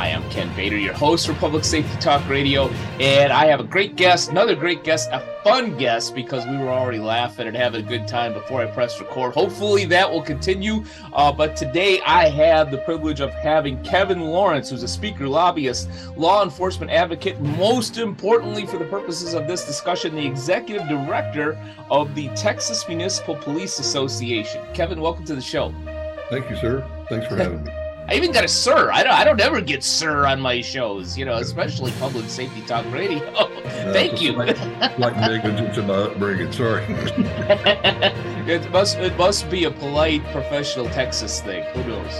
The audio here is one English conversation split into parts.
I am Ken Bader, your host for Public Safety Talk Radio, and I have a great guest, another great guest, a fun guest because we were already laughing and having a good time before I pressed record. Hopefully that will continue. Uh, but today I have the privilege of having Kevin Lawrence, who's a speaker, lobbyist, law enforcement advocate, most importantly for the purposes of this discussion, the executive director of the Texas Municipal Police Association. Kevin, welcome to the show. Thank you, sir. Thanks for having me. I even got a sir. I don't. I don't ever get sir on my shows. You know, especially public safety talk radio. Thank you. Like, like negligence in my upbringing. Sorry. it must. It must be a polite, professional Texas thing. Who knows?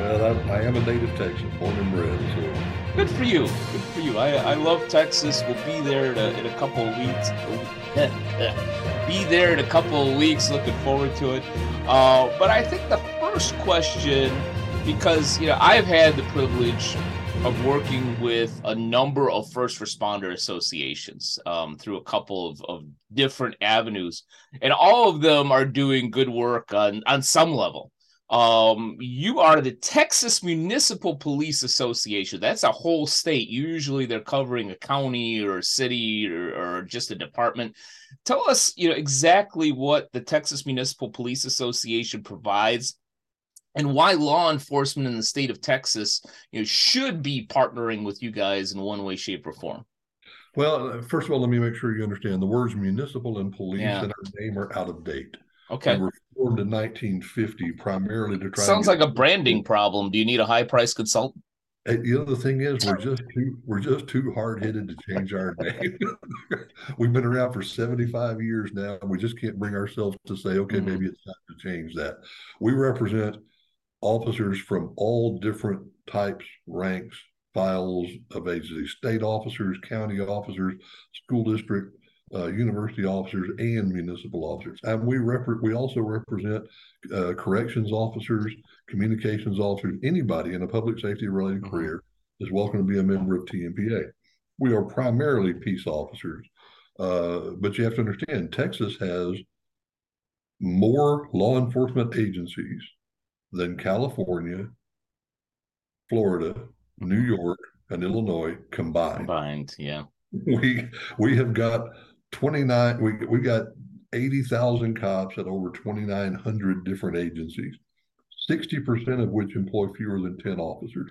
Well, I, I am a native Texan, born and bred. So. Good for you. Good for you. I, I love Texas. We'll be there in a, in a couple of weeks. be there in a couple of weeks. Looking forward to it. Uh, but I think the first question because you know I've had the privilege of working with a number of first responder associations um, through a couple of, of different avenues, and all of them are doing good work on on some level. Um, you are the Texas Municipal Police Association. That's a whole state. Usually, they're covering a county or a city or, or just a department. Tell us, you know, exactly what the Texas Municipal Police Association provides and why law enforcement in the state of Texas you know, should be partnering with you guys in one way, shape, or form. Well, first of all, let me make sure you understand the words municipal and police yeah. and our name are out of date. Okay. We were formed in 1950 primarily to try. Sounds like a branding problem. Do you need a high price consultant? The other thing is, we're just too we're just too hard headed to change our name. We've been around for seventy five years now, and we just can't bring ourselves to say, okay, mm-hmm. maybe it's time to change that. We represent officers from all different types, ranks, files of agencies, state officers, county officers, school district, uh, university officers, and municipal officers. And we rep- we also represent uh, corrections officers, communications officers, anybody in a public safety related mm-hmm. career is welcome to be a member of TMPA. We are primarily peace officers, uh, but you have to understand Texas has more law enforcement agencies than California, Florida, New York, and Illinois combined. Combined, yeah. We we have got 29 we we got 80,000 cops at over 2900 different agencies. 60% of which employ fewer than 10 officers.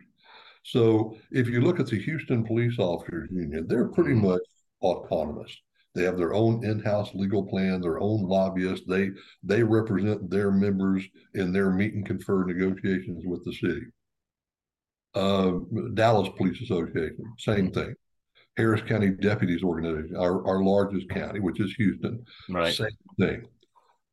So if you look at the Houston Police Officers Union, they're pretty mm-hmm. much autonomous. They have their own in-house legal plan, their own lobbyists. They they represent their members in their meet and confer negotiations with the city. Uh, Dallas Police Association, same mm-hmm. thing. Harris County Deputies Organization, our, our largest county, which is Houston, right. same thing.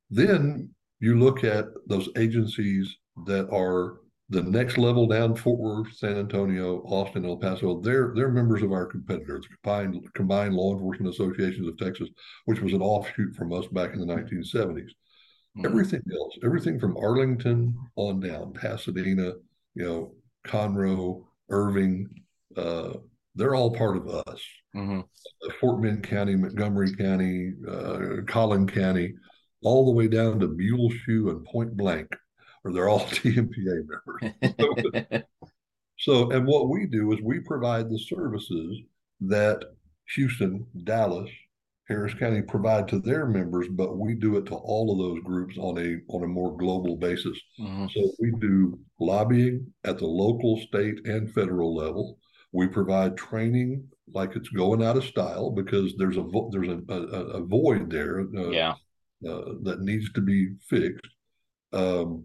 Then you look at those agencies that are the next level down Fort Worth, San Antonio, Austin, El Paso, they're they're members of our competitors, combined combined law enforcement associations of Texas, which was an offshoot from us back in the 1970s. Mm-hmm. Everything else, everything from Arlington on down, Pasadena, you know, Conroe, Irving, uh, they're all part of us. Mm-hmm. Fort Bend County, Montgomery County, uh, Collin County, all the way down to Muleshoe and Point Blank or they're all TMPA members. so, and what we do is we provide the services that Houston, Dallas, Harris County provide to their members, but we do it to all of those groups on a on a more global basis. Mm-hmm. So we do lobbying at the local, state, and federal level. We provide training like it's going out of style because there's a there's a, a, a void there uh, yeah. uh, that needs to be fixed. Um,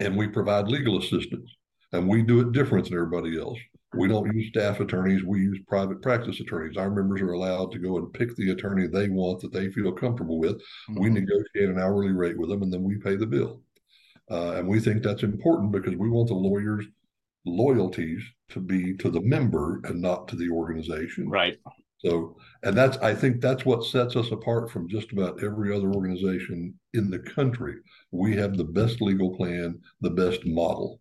and we provide legal assistance. And we do it different than everybody else. We don't use staff attorneys, we use private practice attorneys. Our members are allowed to go and pick the attorney they want that they feel comfortable with. Mm-hmm. We negotiate an hourly rate with them and then we pay the bill. Uh, and we think that's important because we want the lawyers' loyalties to be to the member and not to the organization. Right. So, and that's, I think that's what sets us apart from just about every other organization in the country. We have the best legal plan, the best model.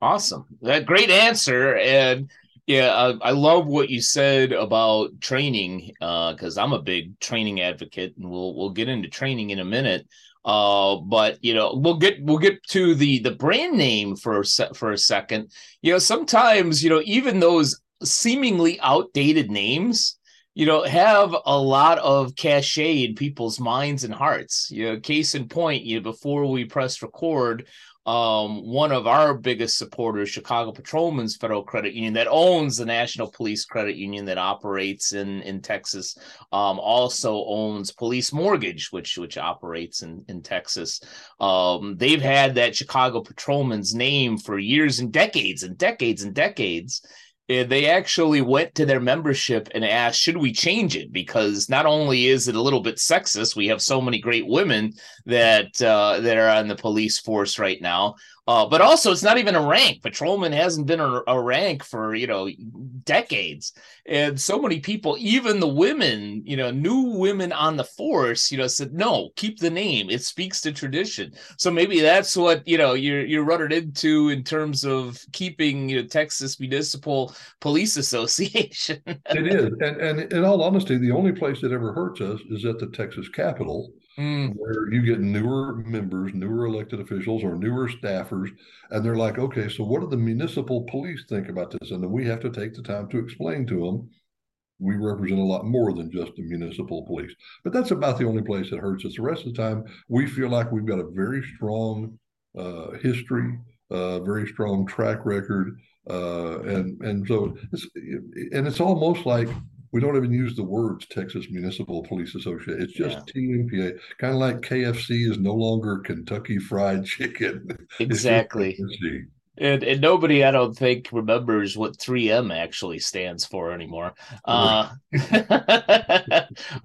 Awesome. That great answer. And yeah, I, I love what you said about training because uh, I'm a big training advocate, and we'll we'll get into training in a minute. Uh, but you know, we'll get we'll get to the the brand name for a se- for a second. You know, sometimes you know even those seemingly outdated names, you know, have a lot of cachet in people's minds and hearts. You know, case in point, you know, before we press record, um, one of our biggest supporters, Chicago Patrolmen's Federal Credit Union, that owns the National Police Credit Union that operates in in Texas, um, also owns Police Mortgage, which which operates in in Texas. Um, they've had that Chicago Patrolmen's name for years and decades and decades and decades they actually went to their membership and asked, should we change it? Because not only is it a little bit sexist, we have so many great women that uh, that are on the police force right now. Uh, but also, it's not even a rank. Patrolman hasn't been a, a, rank for you know decades, and so many people, even the women, you know, new women on the force, you know, said no, keep the name. It speaks to tradition. So maybe that's what you know you're you're running into in terms of keeping you know, Texas Municipal Police Association. it is, and and in all honesty, the only place that ever hurts us is at the Texas Capitol mm. where you get newer members, newer elected officials, or newer staffers, and they're like, okay, so what do the municipal police think about this? And then we have to take the time to explain to them we represent a lot more than just the municipal police. But that's about the only place that hurts us. The rest of the time, we feel like we've got a very strong uh, history, uh, very strong track record, uh, and and so it's and it's almost like we don't even use the words Texas Municipal Police Association. It's just yeah. TMPA, kind of like KFC is no longer Kentucky Fried Chicken. Exactly. And, and nobody, I don't think, remembers what 3M actually stands for anymore. Uh,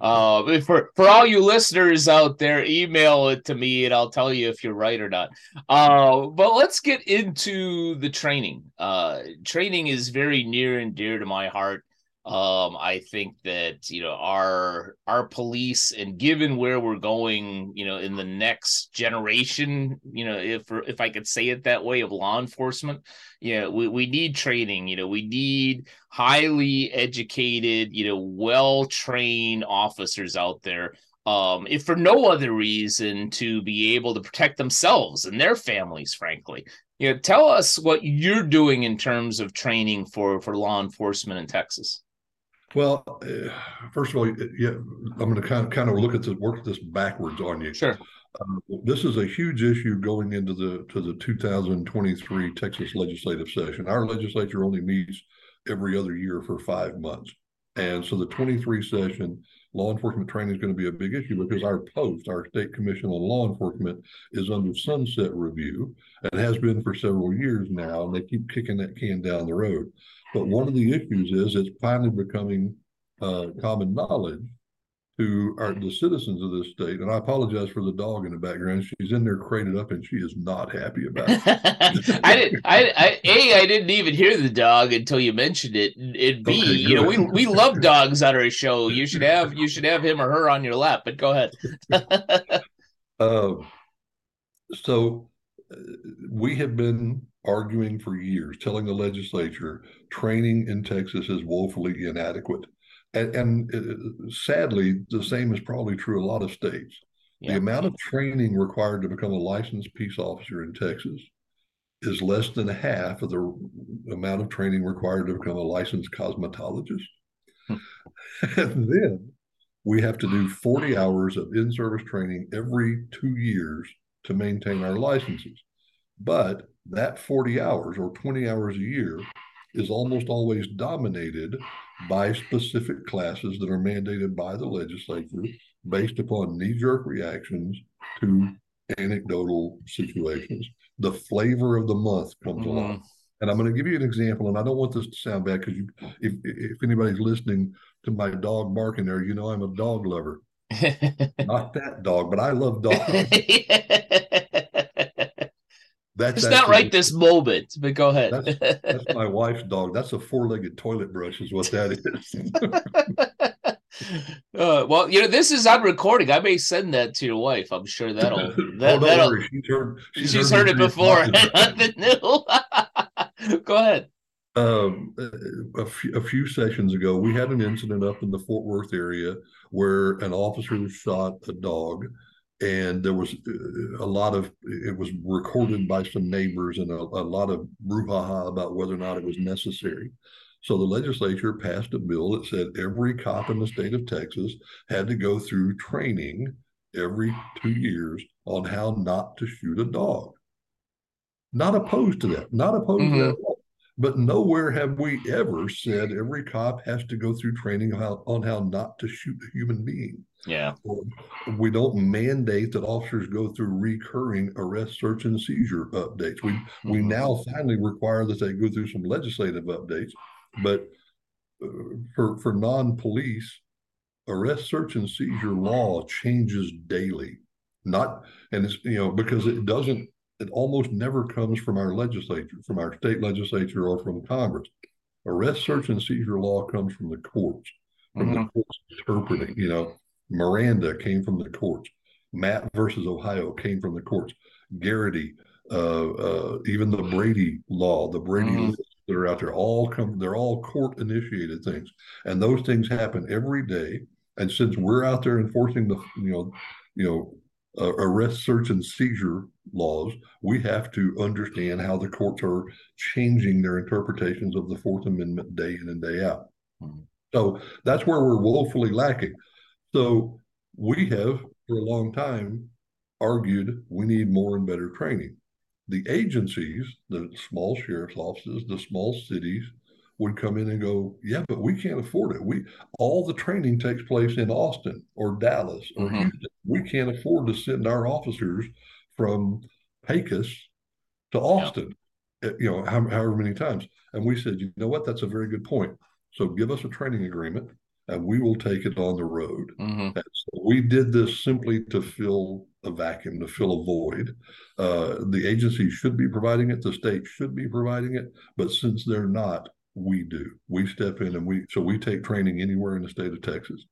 uh, for for all you listeners out there, email it to me, and I'll tell you if you're right or not. Uh, but let's get into the training. Uh, training is very near and dear to my heart. Um, I think that you know our our police, and given where we're going, you know, in the next generation, you know, if if I could say it that way, of law enforcement, yeah, we we need training. You know, we need highly educated, you know, well trained officers out there um, if for no other reason to be able to protect themselves and their families, frankly. You know, tell us what you're doing in terms of training for for law enforcement in Texas. Well, uh, first of all, yeah, I'm going to kind of kind of look at this, work this backwards on you. Sure. Uh, this is a huge issue going into the to the 2023 Texas legislative session. Our legislature only meets every other year for five months, and so the 23 session law enforcement training is going to be a big issue because our post, our state commission on law enforcement, is under sunset review and has been for several years now, and they keep kicking that can down the road. But one of the issues is it's finally becoming uh, common knowledge to are the citizens of this state. And I apologize for the dog in the background. She's in there crated up, and she is not happy about it. I didn't. I, I a I didn't even hear the dog until you mentioned it. And B, okay, you know, we we love dogs on our show. You should have you should have him or her on your lap. But go ahead. uh, so uh, we have been arguing for years, telling the legislature training in Texas is woefully inadequate. And, and uh, sadly, the same is probably true a lot of states. Yeah. The amount of training required to become a licensed peace officer in Texas is less than half of the amount of training required to become a licensed cosmetologist. Hmm. and then we have to do 40 hours of in service training every two years to maintain our licenses. But that 40 hours or 20 hours a year is almost always dominated by specific classes that are mandated by the legislature based upon knee jerk reactions to anecdotal situations. The flavor of the month comes mm. along. And I'm going to give you an example, and I don't want this to sound bad because if, if anybody's listening to my dog barking there, you know I'm a dog lover. Not that dog, but I love dogs. That's it's not right this moment, but go ahead. That's, that's my wife's dog. That's a four-legged toilet brush, is what that is. Uh, well, you know, this is on recording. I may send that to your wife. I'm sure that'll. That, oh, that'll worry. She's heard. She's, she's heard, heard it before. Nothing new. Go ahead. Um, a, few, a few sessions ago, we had an incident up in the Fort Worth area where an officer shot a dog, and there was uh, a lot of it was recorded by some neighbors and a, a lot of brouhaha about whether or not it was necessary. So the legislature passed a bill that said every cop in the state of Texas had to go through training every two years on how not to shoot a dog. Not opposed to that, not opposed mm-hmm. to that. But nowhere have we ever said every cop has to go through training how, on how not to shoot a human being. Yeah. We don't mandate that officers go through recurring arrest, search, and seizure updates. We mm-hmm. we now finally require that they go through some legislative updates but uh, for for non-police, arrest, search, and seizure law changes daily. Not and it's you know because it doesn't. It almost never comes from our legislature, from our state legislature, or from Congress. Arrest, search, and seizure law comes from the courts, from mm-hmm. the courts interpreting. You know, Miranda came from the courts. Mapp versus Ohio came from the courts. Garrity, uh, uh, even the Brady law, the Brady mm-hmm that are out there all come they're all court initiated things and those things happen every day and since we're out there enforcing the you know you know uh, arrest search and seizure laws we have to understand how the courts are changing their interpretations of the fourth amendment day in and day out mm-hmm. so that's where we're woefully lacking so we have for a long time argued we need more and better training the agencies, the small sheriff's offices, the small cities would come in and go, yeah, but we can't afford it. We all the training takes place in Austin or Dallas or mm-hmm. Houston. We can't afford to send our officers from Pecos to Austin, yeah. you know, however many times. And we said, you know what, that's a very good point. So give us a training agreement and we will take it on the road. Mm-hmm. So we did this simply to fill a vacuum, to fill a void. Uh, the agency should be providing it, the state should be providing it, but since they're not, we do. We step in and we so we take training anywhere in the state of Texas.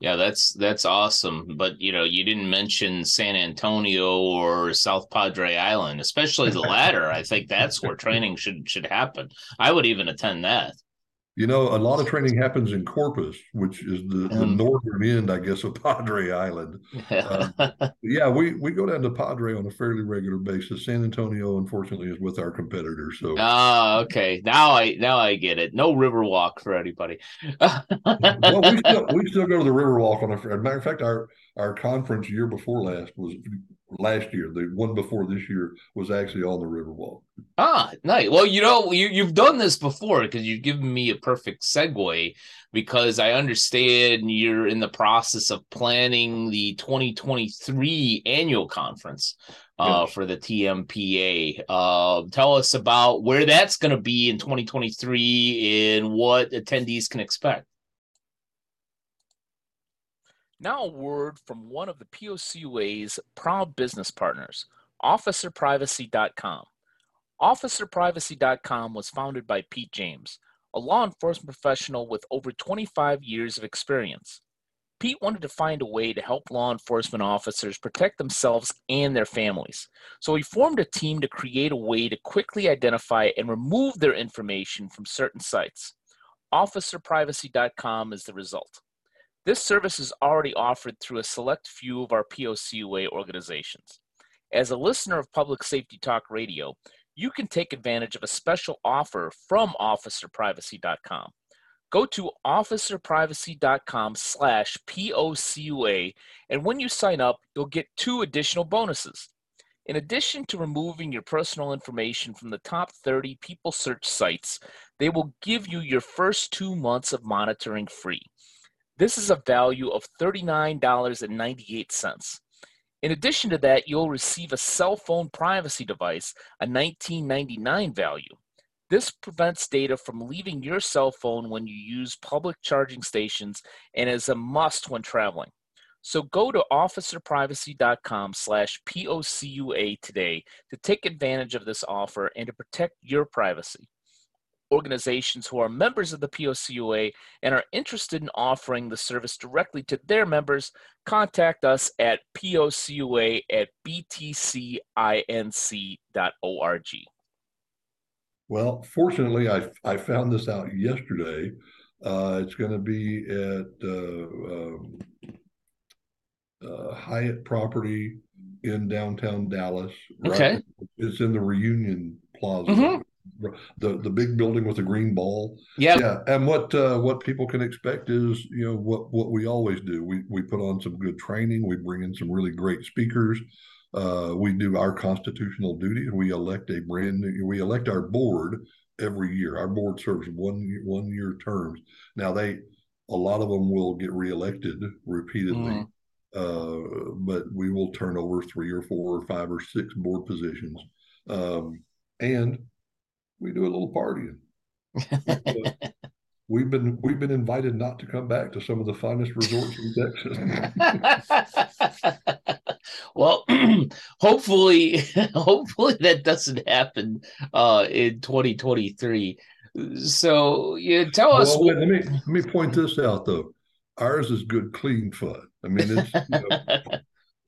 Yeah, that's that's awesome. But you know, you didn't mention San Antonio or South Padre Island, especially the latter. I think that's where training should should happen. I would even attend that. You know, a lot of training happens in Corpus, which is the, the um, northern end, I guess, of Padre Island. Uh, yeah, we, we go down to Padre on a fairly regular basis. San Antonio, unfortunately, is with our competitors. So, oh, okay. Now I now I get it. No Riverwalk for anybody. well, we still we still go to the Riverwalk on a matter of fact. Our our conference year before last was last year. The one before this year was actually on the Riverwalk. Ah, nice. Well, you know, you you've done this before because you've given me a perfect segue because I understand you're in the process of planning the 2023 annual conference uh, yes. for the TMPA. Uh, tell us about where that's going to be in 2023 and what attendees can expect. Now, a word from one of the POCUA's proud business partners, OfficerPrivacy.com. OfficerPrivacy.com was founded by Pete James, a law enforcement professional with over 25 years of experience. Pete wanted to find a way to help law enforcement officers protect themselves and their families. So he formed a team to create a way to quickly identify and remove their information from certain sites. OfficerPrivacy.com is the result. This service is already offered through a select few of our POCUA organizations. As a listener of Public Safety Talk Radio, you can take advantage of a special offer from officerprivacy.com. Go to officerprivacy.com slash POCUA, and when you sign up, you'll get two additional bonuses. In addition to removing your personal information from the top 30 people search sites, they will give you your first two months of monitoring free. This is a value of $39.98. In addition to that, you'll receive a cell phone privacy device, a $19.99 value. This prevents data from leaving your cell phone when you use public charging stations and is a must when traveling. So go to officerprivacy.com slash POCUA today to take advantage of this offer and to protect your privacy. Organizations who are members of the POCUA and are interested in offering the service directly to their members, contact us at POCUA at btcinc.org. Well, fortunately, I, I found this out yesterday. Uh, it's going to be at uh, um, uh, Hyatt property in downtown Dallas. Right? Okay. It's in the Reunion Plaza. Mm-hmm. The the big building with the green ball. Yeah. Yeah. And what uh, what people can expect is, you know, what what we always do. We we put on some good training. We bring in some really great speakers. Uh, we do our constitutional duty and we elect a brand new we elect our board every year. Our board serves one one year terms. Now they a lot of them will get reelected repeatedly. Mm uh, but we will turn over three or four or five or six board positions. Um, and we do a little partying. we've been we've been invited not to come back to some of the finest resorts in Texas. well, hopefully, hopefully that doesn't happen uh, in 2023. So, yeah, tell well, us. Wait, let me let me point this out though. Ours is good, clean fun. I mean, it's, you know,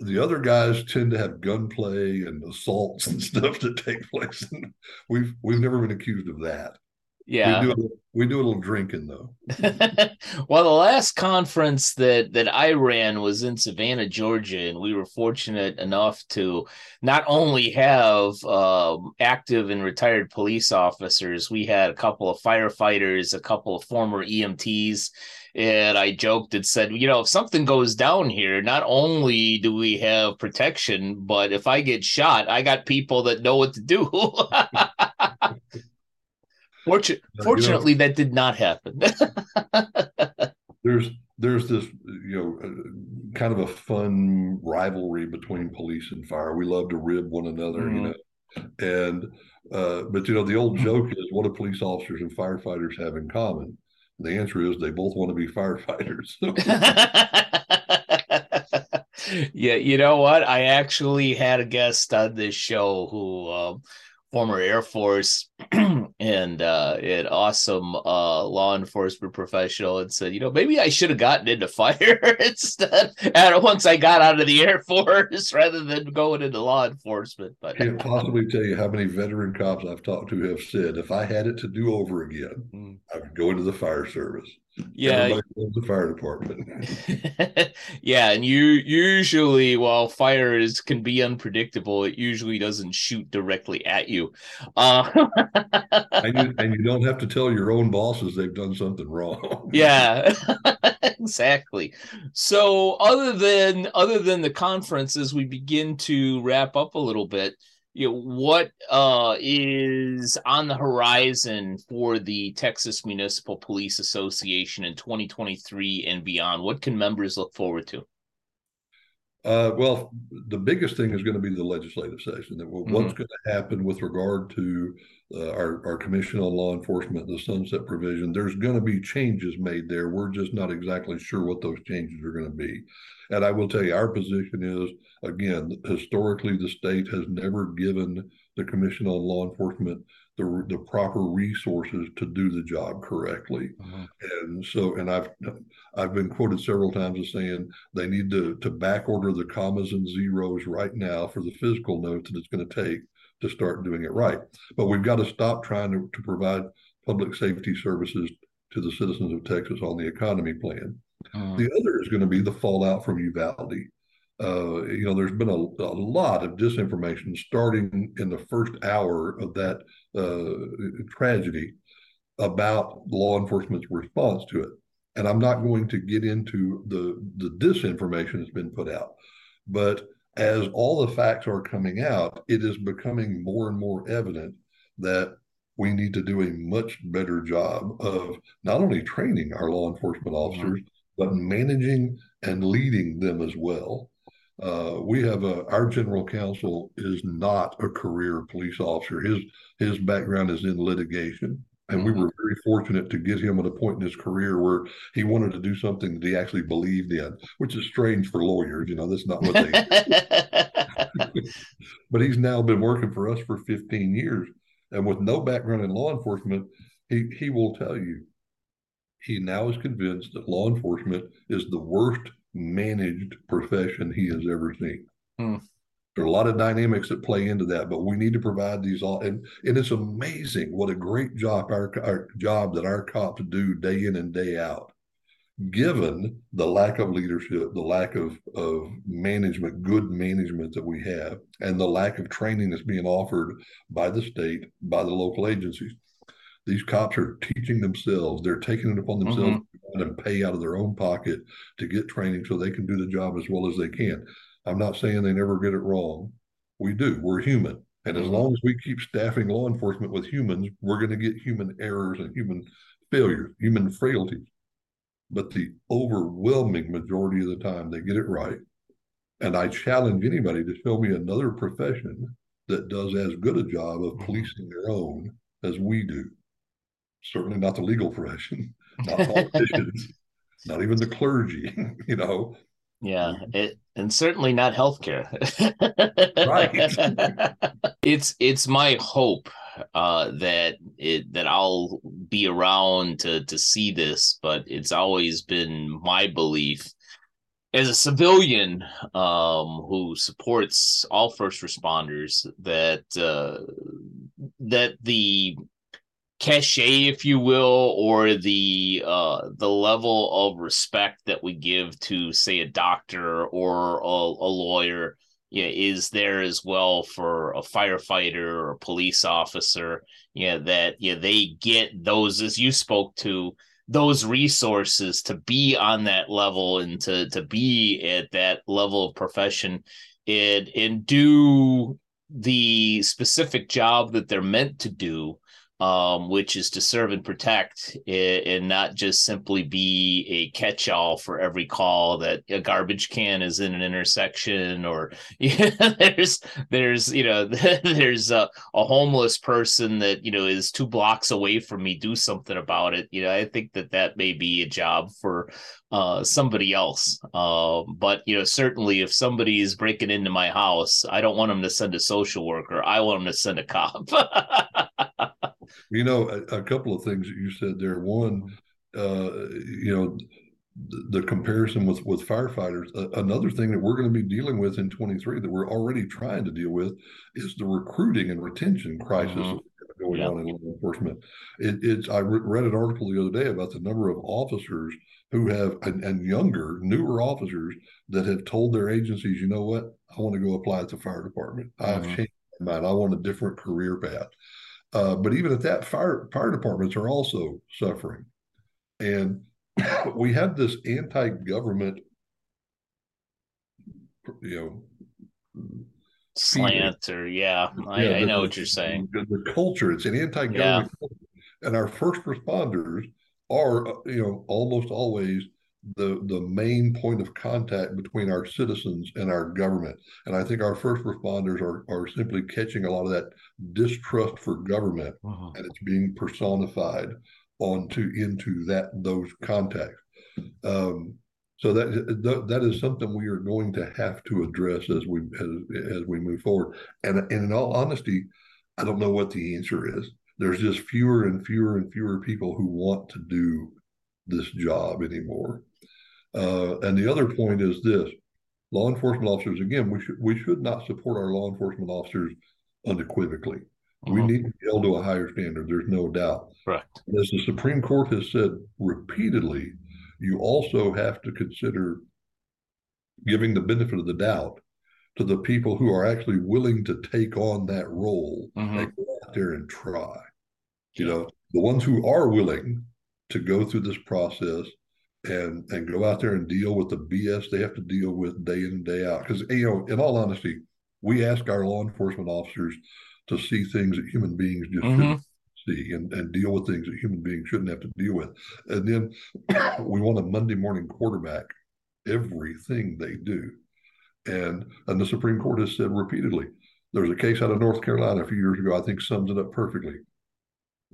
the other guys tend to have gunplay and assaults and stuff that take place. And we've we've never been accused of that. Yeah, we do a, we do a little drinking though. well, the last conference that that I ran was in Savannah, Georgia, and we were fortunate enough to not only have um, active and retired police officers, we had a couple of firefighters, a couple of former EMTs and I joked and said, you know, if something goes down here, not only do we have protection, but if I get shot, I got people that know what to do. Fortun- fortunately, that did not happen. there's there's this you know uh, kind of a fun rivalry between police and fire. We love to rib one another, mm-hmm. you know, and uh, but you know the old joke is what do police officers and firefighters have in common? The answer is they both want to be firefighters. yeah, you know what? I actually had a guest on this show who um, former Air Force and uh, an awesome uh, law enforcement professional and said, you know, maybe I should have gotten into fire instead. And once I got out of the Air Force rather than going into law enforcement. But I can't possibly tell you how many veteran cops I've talked to have said, if I had it to do over again, mm. I would go into the fire service yeah. the fire department yeah and you usually while fires can be unpredictable it usually doesn't shoot directly at you. Uh, and, you and you don't have to tell your own bosses they've done something wrong. Yeah exactly. So other than other than the conferences we begin to wrap up a little bit you know, what uh, is on the horizon for the Texas Municipal Police Association in 2023 and beyond? What can members look forward to? Uh, well, the biggest thing is going to be the legislative session. That what's mm-hmm. going to happen with regard to uh, our, our Commission on Law Enforcement, the sunset provision. There's going to be changes made there. We're just not exactly sure what those changes are going to be. And I will tell you, our position is again, historically, the state has never given the Commission on Law Enforcement the, the proper resources to do the job correctly. Uh-huh. And so, and I've I've been quoted several times as saying they need to to back order the commas and zeros right now for the fiscal notes that it's going to take to start doing it right. But we've got to stop trying to, to provide public safety services to the citizens of Texas on the economy plan. Uh-huh. The other is going to be the fallout from Uvalde. Uh, you know, there's been a, a, lot of disinformation starting in the first hour of that uh, tragedy about law enforcement's response to it. And I'm not going to get into the the disinformation that's been put out, but as all the facts are coming out, it is becoming more and more evident that we need to do a much better job of not only training our law enforcement officers, mm-hmm. but managing and leading them as well. Uh, we have a our general counsel is not a career police officer. His his background is in litigation. And mm-hmm. we were very fortunate to get him at a point in his career where he wanted to do something that he actually believed in, which is strange for lawyers. You know, that's not what they. but he's now been working for us for 15 years, and with no background in law enforcement, he he will tell you he now is convinced that law enforcement is the worst managed profession he has ever seen. Hmm. There are a lot of dynamics that play into that, but we need to provide these all. And, and it's amazing what a great job our, our job that our cops do day in and day out, given the lack of leadership, the lack of, of management, good management that we have, and the lack of training that's being offered by the state, by the local agencies these cops are teaching themselves. They're taking it upon themselves mm-hmm. and pay out of their own pocket to get training so they can do the job as well as they can. I'm not saying they never get it wrong. We do. We're human. And as mm-hmm. long as we keep staffing law enforcement with humans, we're going to get human errors and human failures, human frailties. But the overwhelming majority of the time, they get it right. And I challenge anybody to show me another profession that does as good a job of mm-hmm. policing their own as we do certainly not the legal profession, not politicians, not even the clergy, you know. Yeah, it, and certainly not healthcare. right. it's it's my hope uh, that it that I'll be around to to see this, but it's always been my belief as a civilian um, who supports all first responders that uh, that the cachet, if you will, or the uh, the level of respect that we give to, say, a doctor or a, a lawyer, yeah, is there as well for a firefighter or a police officer. Yeah, that yeah they get those as you spoke to those resources to be on that level and to to be at that level of profession and and do the specific job that they're meant to do um, which is to serve and protect and not just simply be a catch-all for every call that a garbage can is in an intersection or there's there's you know there's a, a, homeless person that you know is two blocks away from me do something about it. You know i think that that may be a job for uh, somebody else. Um, but you know certainly if somebody is breaking into my house i don't want them to send a social worker. I want them to send a cop You know, a, a, couple of things that you said there. One, uh, you know, the, the, comparison with with firefighters. Uh, another thing that we're going to be dealing with in 23 that we're already trying to deal with is the recruiting and retention crisis mm-hmm. going on in law enforcement. It, it's I re- read an article the other day about the number of officers who have and, and younger, newer officers that have told their agencies, you know what, I want to go apply at the fire department. Mm-hmm. I've changed my mind. I want a different career path. Uh, but even at that, fire fire departments are also suffering, and we have this anti-government, you know, slant or yeah, I, yeah, I know the, what you're saying. The, the, culture, it's an anti-government, yeah. culture. and our first responders are, uh, you know, almost always the the main point of contact between our citizens and our government. And I think our first responders are are simply catching a lot of that distrust for government, uh-huh. and it's being personified onto into that those contacts. Um, so that that is something we are going to have to address as we as, as we move forward. And, and in all honesty, I don't know what the answer is. There's just fewer and fewer and fewer people who want to do this job anymore. Uh, and the other point is this: law enforcement officers. Again, we should we should not support our law enforcement officers unequivocally. We mm-hmm. need to be held to a higher standard. There's no doubt. Right. As the Supreme Court has said repeatedly, you also have to consider giving the benefit of the doubt to the people who are actually willing to take on that role mm-hmm. and go out there and try. You know, the ones who are willing to go through this process and and go out there and deal with the BS they have to deal with day in and day out. Because you know, in all honesty, we ask our law enforcement officers to see things that human beings just mm-hmm. shouldn't see and, and deal with things that human beings shouldn't have to deal with. And then we want a Monday morning quarterback everything they do. And and the Supreme Court has said repeatedly, there's a case out of North Carolina a few years ago, I think sums it up perfectly.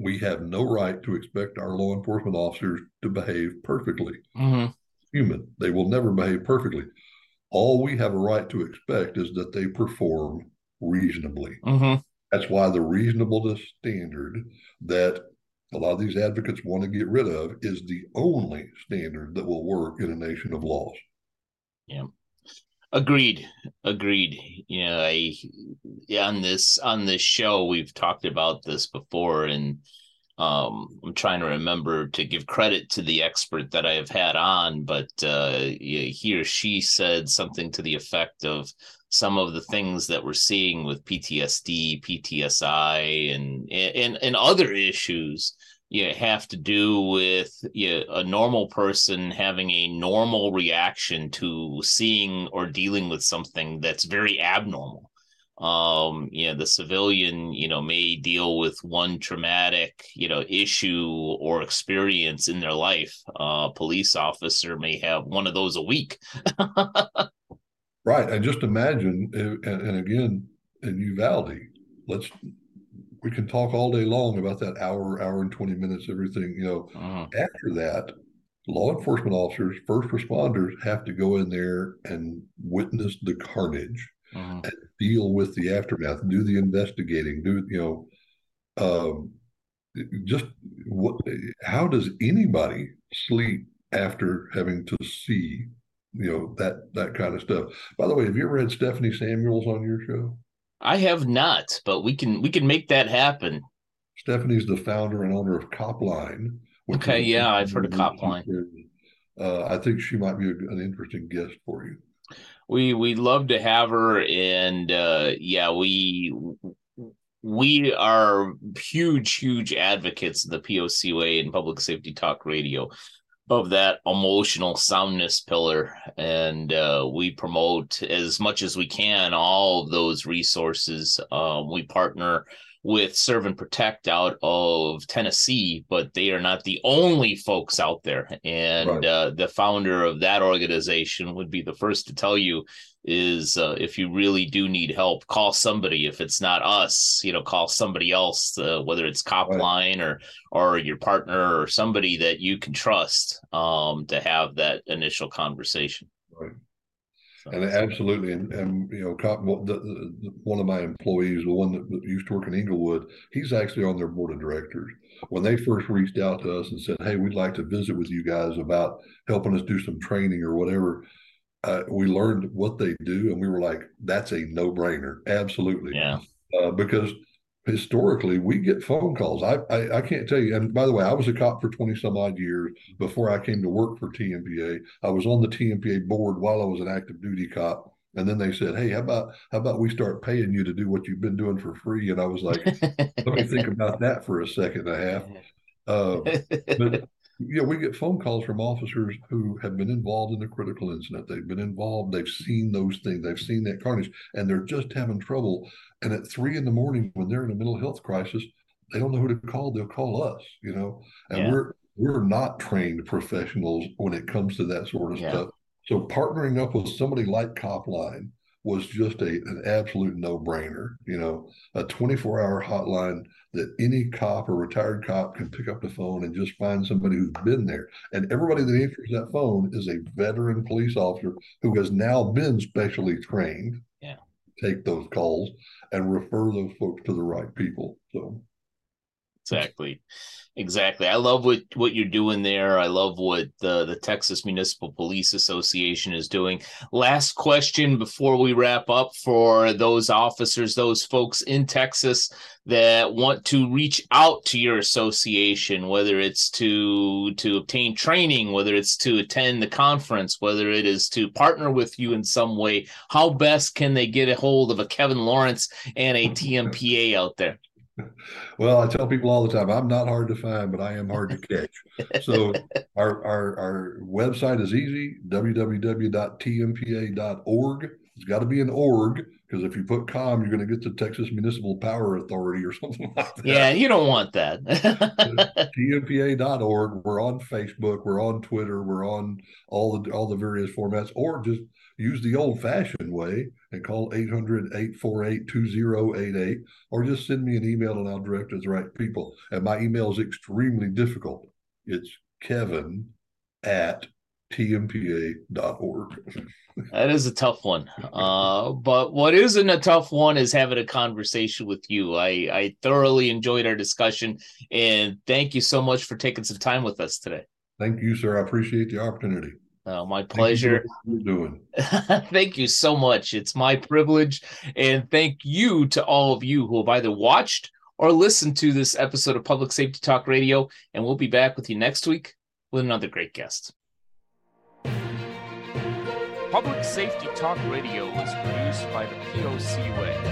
We have no right to expect our law enforcement officers to behave perfectly. Mm-hmm. Human, they will never behave perfectly. All we have a right to expect is that they perform reasonably. Mm-hmm. That's why the reasonableness standard that a lot of these advocates want to get rid of is the only standard that will work in a nation of laws. Yeah. Agreed. Agreed. You know, I on this on this show we've talked about this before, and um, I'm trying to remember to give credit to the expert that I have had on, but uh, he or she said something to the effect of some of the things that we're seeing with PTSD, PTSI, and and and other issues you have to do with you know, a normal person having a normal reaction to seeing or dealing with something that's very abnormal. Um you know the civilian you know may deal with one traumatic you know issue or experience in their life. Uh police officer may have one of those a week. Right and just imagine and, and again in uvalde let's we can talk all day long about that hour, hour and 20 minutes, everything, you know. uh After that, law enforcement officers, first responders have to go in there and witness the carnage uh and deal with the aftermath, do the investigating, do, you know, um, just what, how does anybody sleep after having to see, you know, that, that kind of stuff? By the way, have you ever had Stephanie Samuels on your show? I have not, but we can we can make that happen. Stephanie's the founder and owner of Copline. Okay, yeah, I've heard of Copline. Uh, I think she might be an interesting guest for you. We we love to have her, and uh, yeah, we we are huge huge advocates of the POCUA and Public Safety Talk Radio of that emotional soundness pillar. And uh, we promote as much as we can all of those resources. Um, we partner with serve and protect out of tennessee but they are not the only folks out there. And Right. uh, the founder of that organization would be the first to tell you is uh, if you really do need help call somebody if it's not us you know call somebody else uh, whether it's copline or or your partner or somebody that you can trust um, to have that initial conversation. Right. So, And absolutely, and, and you know, Cop, the, the, the- one of my employees, the one that that used to work in Inglewood, he's actually on their board of directors. When they first reached out to us and said, "Hey, we'd like to visit with you guys about helping us do some training or whatever," uh, we learned what they do, and we were like, "That's a no-brainer, absolutely." yeah, uh, because historically we get phone calls. I, I I can't tell you. And by the way, I was a cop for twenty some odd years before I came to work for TMPA. I was on the TMPA board while I was an active duty cop. And then they said, "Hey, how about how about we start paying you to do what you've been doing for free?" And I was like, "Let me think about that for a second and a half." Uh, but you know, we get phone calls from officers who have been involved in a critical incident. They've been involved. They've seen those things. They've seen that carnage, and they're just having trouble. And at three in the morning, when they're in a mental health crisis, they don't know who to call. They'll call us. You know, and Yeah. we're we're not trained professionals when it comes to that sort of Yeah. stuff. So partnering up with somebody like Copline was just a an absolute no brainer. You know, a 24 hour hotline that any cop or retired cop can pick up the phone and just find somebody who's been there. And everybody that answers that phone is a veteran police officer who has now been specially trained. Yeah. to Take those calls and refer those folks to the right people. So exactly, exactly. I love what what you're doing there. I love what the the Texas Municipal Police Association is doing. Last question before we wrap up for those officers, those folks in Texas that want to reach out to your association, whether it's to to obtain training, whether it's to attend the conference, whether it is to partner with you in some way. How best can they get a hold of a Kevin Lawrence and a TMPA out there? Well, I tell people all the time, I'm not hard to find, but I am hard to catch. So our, our, our website is easy, www.tmpa.org. It's got to be an org because if you put com, you're going to get the Texas Municipal Power Authority or something like that. Yeah, you don't want that. TMPA.org. We're on Facebook. We're on Twitter. We're on all the all the various formats, or just use the old fashioned way and call 800 848 2088, or just send me an email and I'll direct it to the right people. And my email is extremely difficult. It's Kevin at tmpa.org. that is a tough one. Uh, but what isn't a tough one is having a conversation with you. I, I thoroughly enjoyed our discussion and thank you so much for taking some time with us today. Thank you, sir. I appreciate the opportunity. Uh, my pleasure. Thank you doing. thank you so much. It's my privilege. And thank you to all of you who have either watched or listened to this episode of Public Safety Talk Radio. And we'll be back with you next week with another great guest. Public Safety Talk Radio is produced by the POCUA.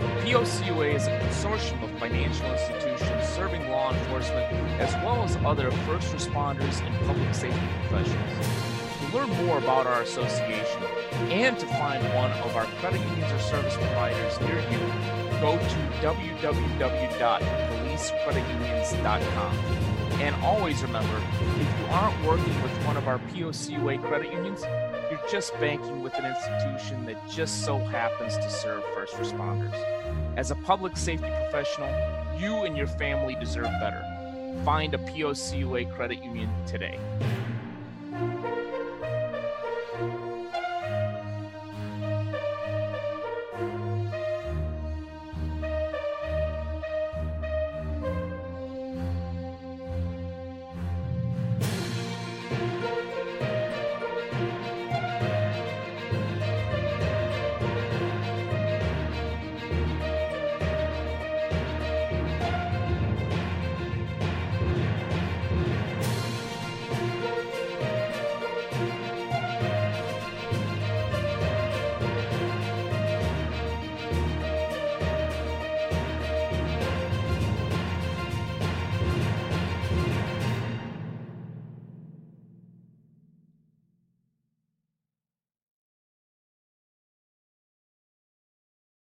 The POCUA is a consortium of financial institutions serving law enforcement as well as other first responders and public safety professionals. Learn more about our association and to find one of our credit unions or service providers near you, go to www.policecreditunions.com. And always remember, if you aren't working with one of our POCUA credit unions, you're just banking with an institution that just so happens to serve first responders. As a public safety professional, you and your family deserve better. Find a POCUA credit union today.